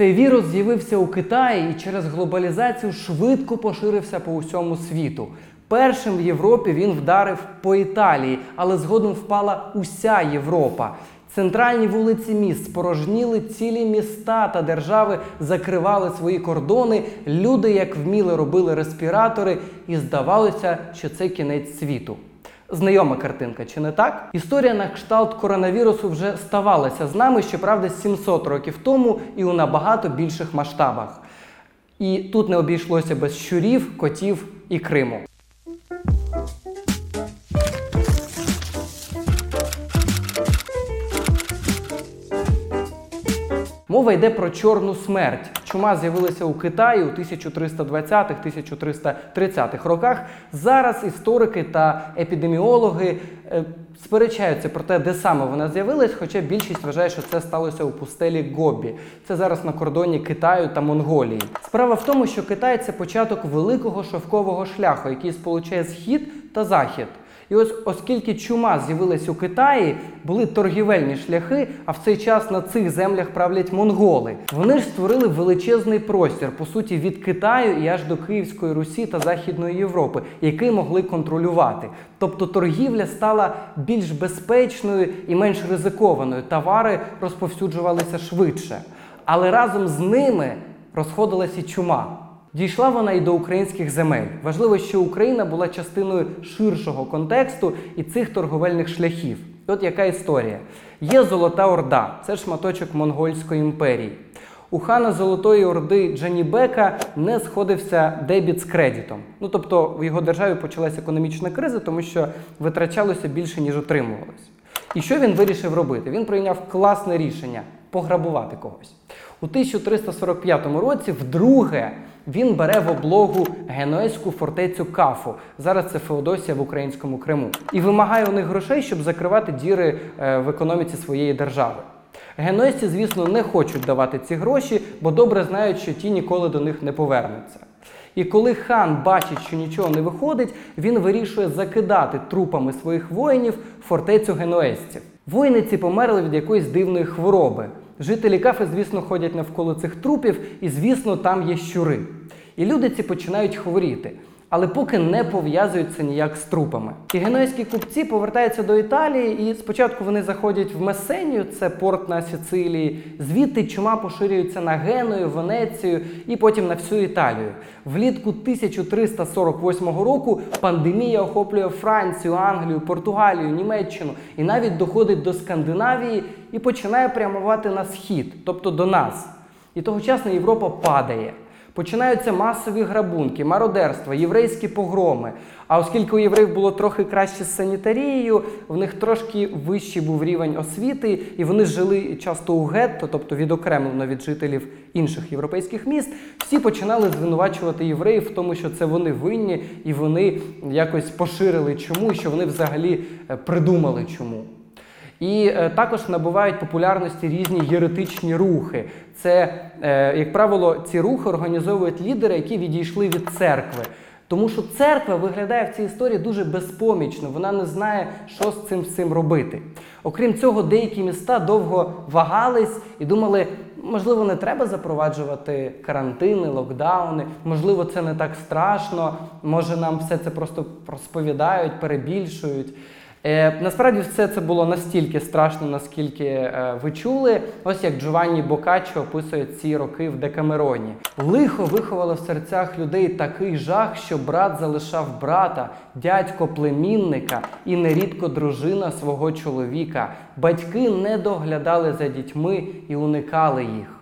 Цей вірус з'явився у Китаї і через глобалізацію швидко поширився по усьому світу. Першим в Європі він вдарив по Італії, але згодом впала уся Європа. Центральні вулиці міст спорожніли цілі міста та держави закривали свої кордони. Люди, як вміли, робили респіратори, і здавалося, що це кінець світу. Знайома картинка, чи не так? Історія на кшталт коронавірусу вже ставалася з нами, щоправда, 700 років тому і у набагато більших масштабах. І тут не обійшлося без щурів, котів і Криму. Мова йде про чорну смерть. Чума з'явилася у Китаї у 1320-1330-х роках. Зараз історики та епідеміологи е, сперечаються про те, де саме вона з'явилась, хоча більшість вважає, що це сталося у пустелі Гобі. Це зараз на кордоні Китаю та Монголії. Справа в тому, що Китай це початок великого шовкового шляху, який сполучає схід та захід. І ось, оскільки чума з'явилась у Китаї, були торгівельні шляхи, а в цей час на цих землях правлять монголи. Вони ж створили величезний простір, по суті, від Китаю і аж до Київської Русі та Західної Європи, який могли контролювати. Тобто торгівля стала більш безпечною і менш ризикованою. Товари розповсюджувалися швидше. Але разом з ними розходилась і чума. Дійшла вона і до українських земель. Важливо, що Україна була частиною ширшого контексту і цих торговельних шляхів. От яка історія: є Золота Орда, це шматочок Монгольської імперії. У хана Золотої Орди Джанібека не сходився дебіт з кредитом. Ну тобто в його державі почалася економічна криза, тому що витрачалося більше, ніж отримувалось. І що він вирішив робити? Він прийняв класне рішення пограбувати когось. У 1345 році вдруге він бере в облогу генуезьку фортецю Кафу. Зараз це Феодосія в українському Криму. І вимагає у них грошей, щоб закривати діри е, в економіці своєї держави. Генуезці, звісно, не хочуть давати ці гроші, бо добре знають, що ті ніколи до них не повернуться. І коли хан бачить, що нічого не виходить, він вирішує закидати трупами своїх воїнів фортецю генуезців. Воїни ці померли від якоїсь дивної хвороби. Жителі кафи, звісно, ходять навколо цих трупів, і, звісно, там є щури. І люди ці починають хворіти, але поки не пов'язуються ніяк з трупами. І генуезькі купці повертаються до Італії, і спочатку вони заходять в Месенію, це порт на Сицилії. Звідти чума поширюється на Геную, Венецію і потім на всю Італію. Влітку 1348 року пандемія охоплює Францію, Англію, Португалію, Німеччину і навіть доходить до Скандинавії і починає прямувати на схід, тобто до нас. І тогочасна Європа падає. Починаються масові грабунки, мародерства, єврейські погроми. А оскільки у євреїв було трохи краще з санітарією, в них трошки вищий був рівень освіти, і вони жили часто у гетто, тобто відокремлено від жителів інших європейських міст, всі починали звинувачувати євреїв в тому, що це вони винні, і вони якось поширили чому, і що вони взагалі е, придумали чому. І е, також набувають популярності різні єретичні рухи. Це, е, як правило, ці рухи організовують лідери, які відійшли від церкви. Тому що церква виглядає в цій історії дуже безпомічно, вона не знає, що з цим цим робити. Окрім цього, деякі міста довго вагались і думали, можливо, не треба запроваджувати карантини, локдауни, можливо, це не так страшно, може нам все це просто розповідають, перебільшують. Е, насправді все це було настільки страшно, наскільки е, ви чули. Ось як Джованні Бокаччо описує ці роки в Декамероні. Лихо виховало в серцях людей такий жах, що брат залишав брата, дядько племінника і нерідко дружина свого чоловіка. Батьки не доглядали за дітьми і уникали їх.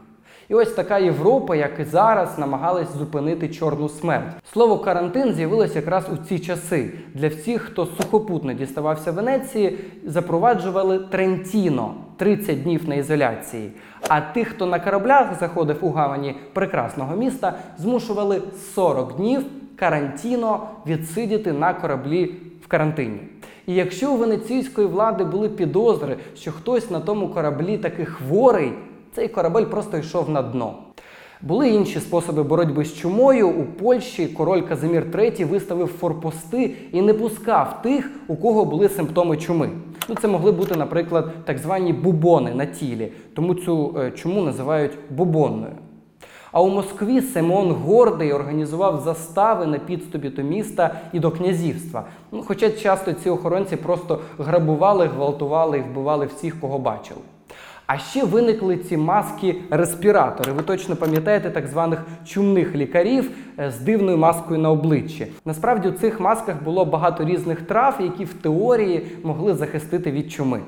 І ось така Європа, як і зараз, намагалась зупинити чорну смерть. Слово карантин з'явилось якраз у ці часи. Для всіх, хто сухопутно діставався Венеції, запроваджували Трентіно 30 днів на ізоляції. А тих, хто на кораблях заходив у гавані прекрасного міста, змушували 40 днів карантіно відсидіти на кораблі в карантині. І якщо у венеційської влади були підозри, що хтось на тому кораблі таки хворий, цей корабель просто йшов на дно. Були інші способи боротьби з чумою. У Польщі король Казимір III виставив форпости і не пускав тих, у кого були симптоми чуми. Ну, це могли бути, наприклад, так звані бубони на тілі, тому цю е, чуму називають бубонною. А у Москві Симон Гордий організував застави на підступі до міста і до князівства. Ну, хоча часто ці охоронці просто грабували, гвалтували і вбивали всіх, кого бачили. А ще виникли ці маски-респіратори. Ви точно пам'ятаєте так званих чумних лікарів е, з дивною маскою на обличчі. Насправді у цих масках було багато різних трав, які в теорії могли захистити від чуми.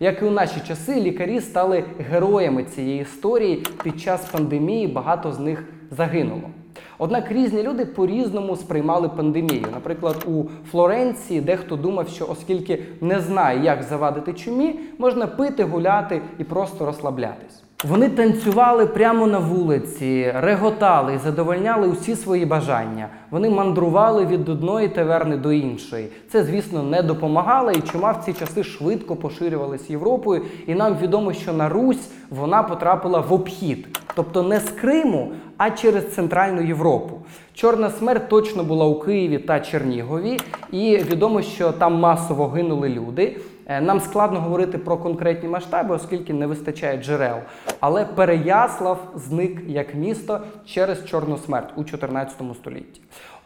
Як і у наші часи, лікарі стали героями цієї історії. Під час пандемії багато з них загинуло. Однак різні люди по-різному сприймали пандемію. Наприклад, у Флоренції дехто думав, що оскільки не знає, як завадити чумі, можна пити, гуляти і просто розслаблятись. Вони танцювали прямо на вулиці, реготали і задовольняли усі свої бажання. Вони мандрували від одної таверни до іншої. Це, звісно, не допомагало, і чума в ці часи швидко поширювалась Європою. І нам відомо, що на Русь вона потрапила в обхід, тобто не з Криму, а через Центральну Європу. Чорна смерть точно була у Києві та Чернігові, і відомо, що там масово гинули люди. Е, Нам складно говорити про конкретні масштаби, оскільки не вистачає джерел. Але Переяслав зник як місто через Чорну смерть у 14 столітті.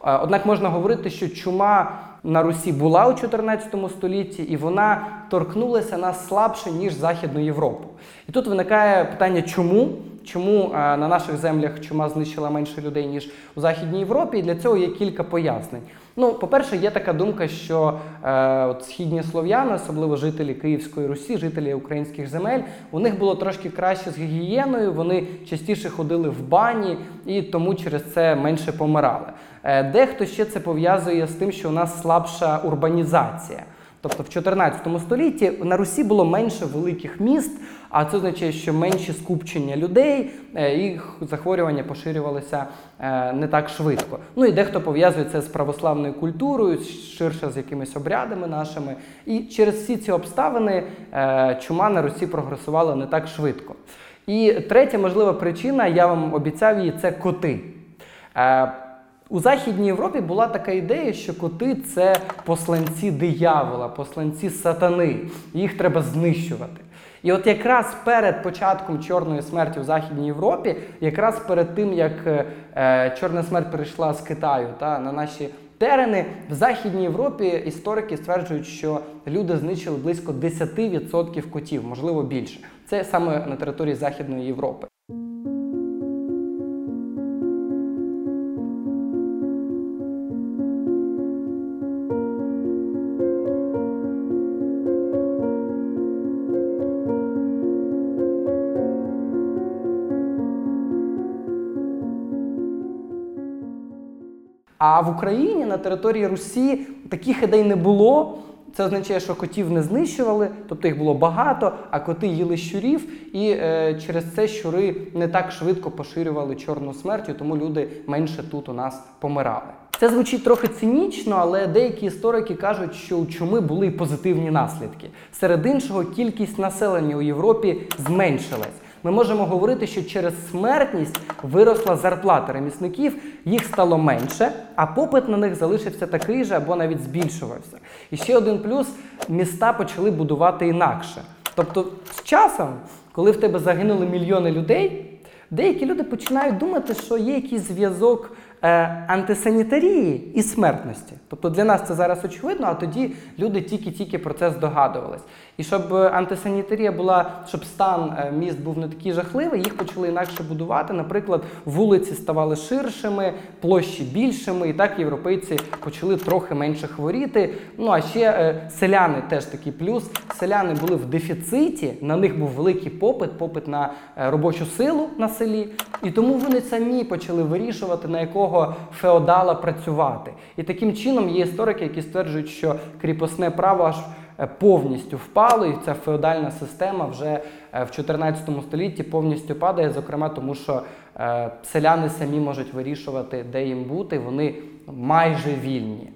Е, Однак можна говорити, що чума на Русі була у 14 столітті, і вона торкнулася нас слабше, ніж Західну Європу. І тут виникає питання, чому? Чому е, на наших землях чума знищила менше людей, ніж у Західній Європі? І для цього є кілька пояснень. Ну, по-перше, є така думка, що е, от східні слов'яни, особливо жителі Київської Русі, жителі українських земель, у них було трошки краще з гігієною, вони частіше ходили в бані і тому через це менше помирали. Е, дехто ще це пов'язує з тим, що у нас слабша урбанізація. Тобто в 14 столітті на Русі було менше великих міст, а це означає, що менші скупчення людей, е, і захворювання поширювалися е, не так швидко. Ну і дехто пов'язує це з православною культурою, ширше з якимись обрядами нашими. І через всі ці обставини е, чума на Русі прогресувала не так швидко. І третя можлива причина, я вам обіцяв її, це коти. У Західній Європі була така ідея, що коти це посланці диявола, посланці сатани. Їх треба знищувати. І от якраз перед початком чорної смерті у Західній Європі, якраз перед тим як е, е, чорна смерть перейшла з Китаю та на наші терени, в Західній Європі історики стверджують, що люди знищили близько 10% котів, можливо більше. Це саме на території Західної Європи. А в Україні на території Русі таких ідей не було. Це означає, що котів не знищували, тобто їх було багато, а коти їли щурів, і е, через це щури не так швидко поширювали чорну смерть, тому люди менше тут у нас помирали. Це звучить трохи цинічно, але деякі історики кажуть, що у чуми були й позитивні наслідки. Серед іншого, кількість населення у Європі зменшилась. Ми можемо говорити, що через смертність виросла зарплата ремісників, їх стало менше, а попит на них залишився такий же або навіть збільшувався. І ще один плюс міста почали будувати інакше. Тобто, з часом, коли в тебе загинули мільйони людей, деякі люди починають думати, що є якийсь зв'язок антисанітарії і смертності. Тобто для нас це зараз очевидно, а тоді люди тільки-тільки про це здогадувались. І щоб е, антисанітарія була, щоб стан е, міст був не такий жахливий, їх почали інакше будувати. Наприклад, вулиці ставали ширшими, площі більшими, і так європейці почали трохи менше хворіти. Ну а ще е, селяни теж такий плюс. Селяни були в дефіциті, на них був великий попит, попит на е, робочу силу на селі. І тому вони самі почали вирішувати, на якого феодала працювати. І таким чином є історики, які стверджують, що кріпосне право аж е, повністю впало, і ця феодальна система вже е, в 14 столітті повністю падає, зокрема тому, що е, селяни самі можуть вирішувати, де їм бути, вони майже вільні.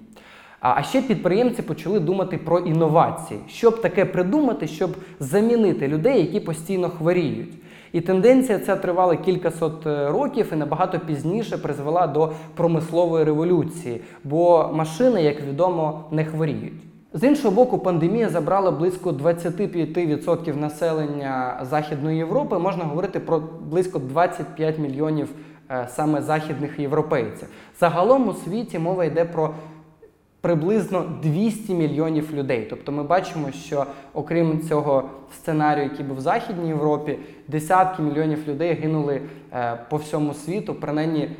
А а ще підприємці почали думати про інновації, щоб таке придумати, щоб замінити людей, які постійно хворіють. І тенденція ця тривала кількасот е, років і набагато пізніше призвела до промислової революції, бо машини, як відомо, не хворіють. З іншого боку, пандемія забрала близько 25% населення Західної Європи. Можна говорити про близько 25 мільйонів е, саме західних європейців. Загалом у світі мова йде про приблизно 200 мільйонів людей. Тобто ми бачимо, що окрім цього сценарію, який був в Західній Європі, десятки мільйонів людей гинули е, по всьому світу, принаймні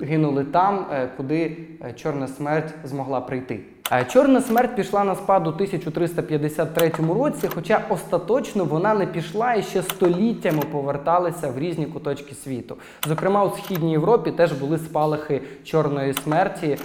гинули там, е, куди е, Чорна смерть змогла прийти. Е, Чорна смерть пішла на спад у 1353 році, хоча остаточно вона не пішла і ще століттями поверталася в різні куточки світу. Зокрема, у східній Європі теж були спалахи чорної смерті. Е,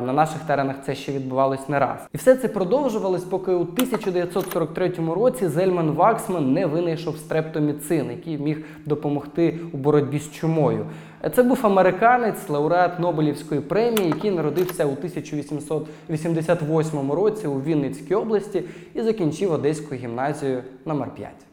На наших теренах це ще відбувалось не раз. І все це продовжувалось, поки у 1943 році Зельман Ваксман не винайшов стрептоміцин, який міг допомогти у боротьбі з чумою. Це був американець, лауреат Нобелівської премії, який народився у 1888 році у Вінницькій області і закінчив Одеську гімназію номер 5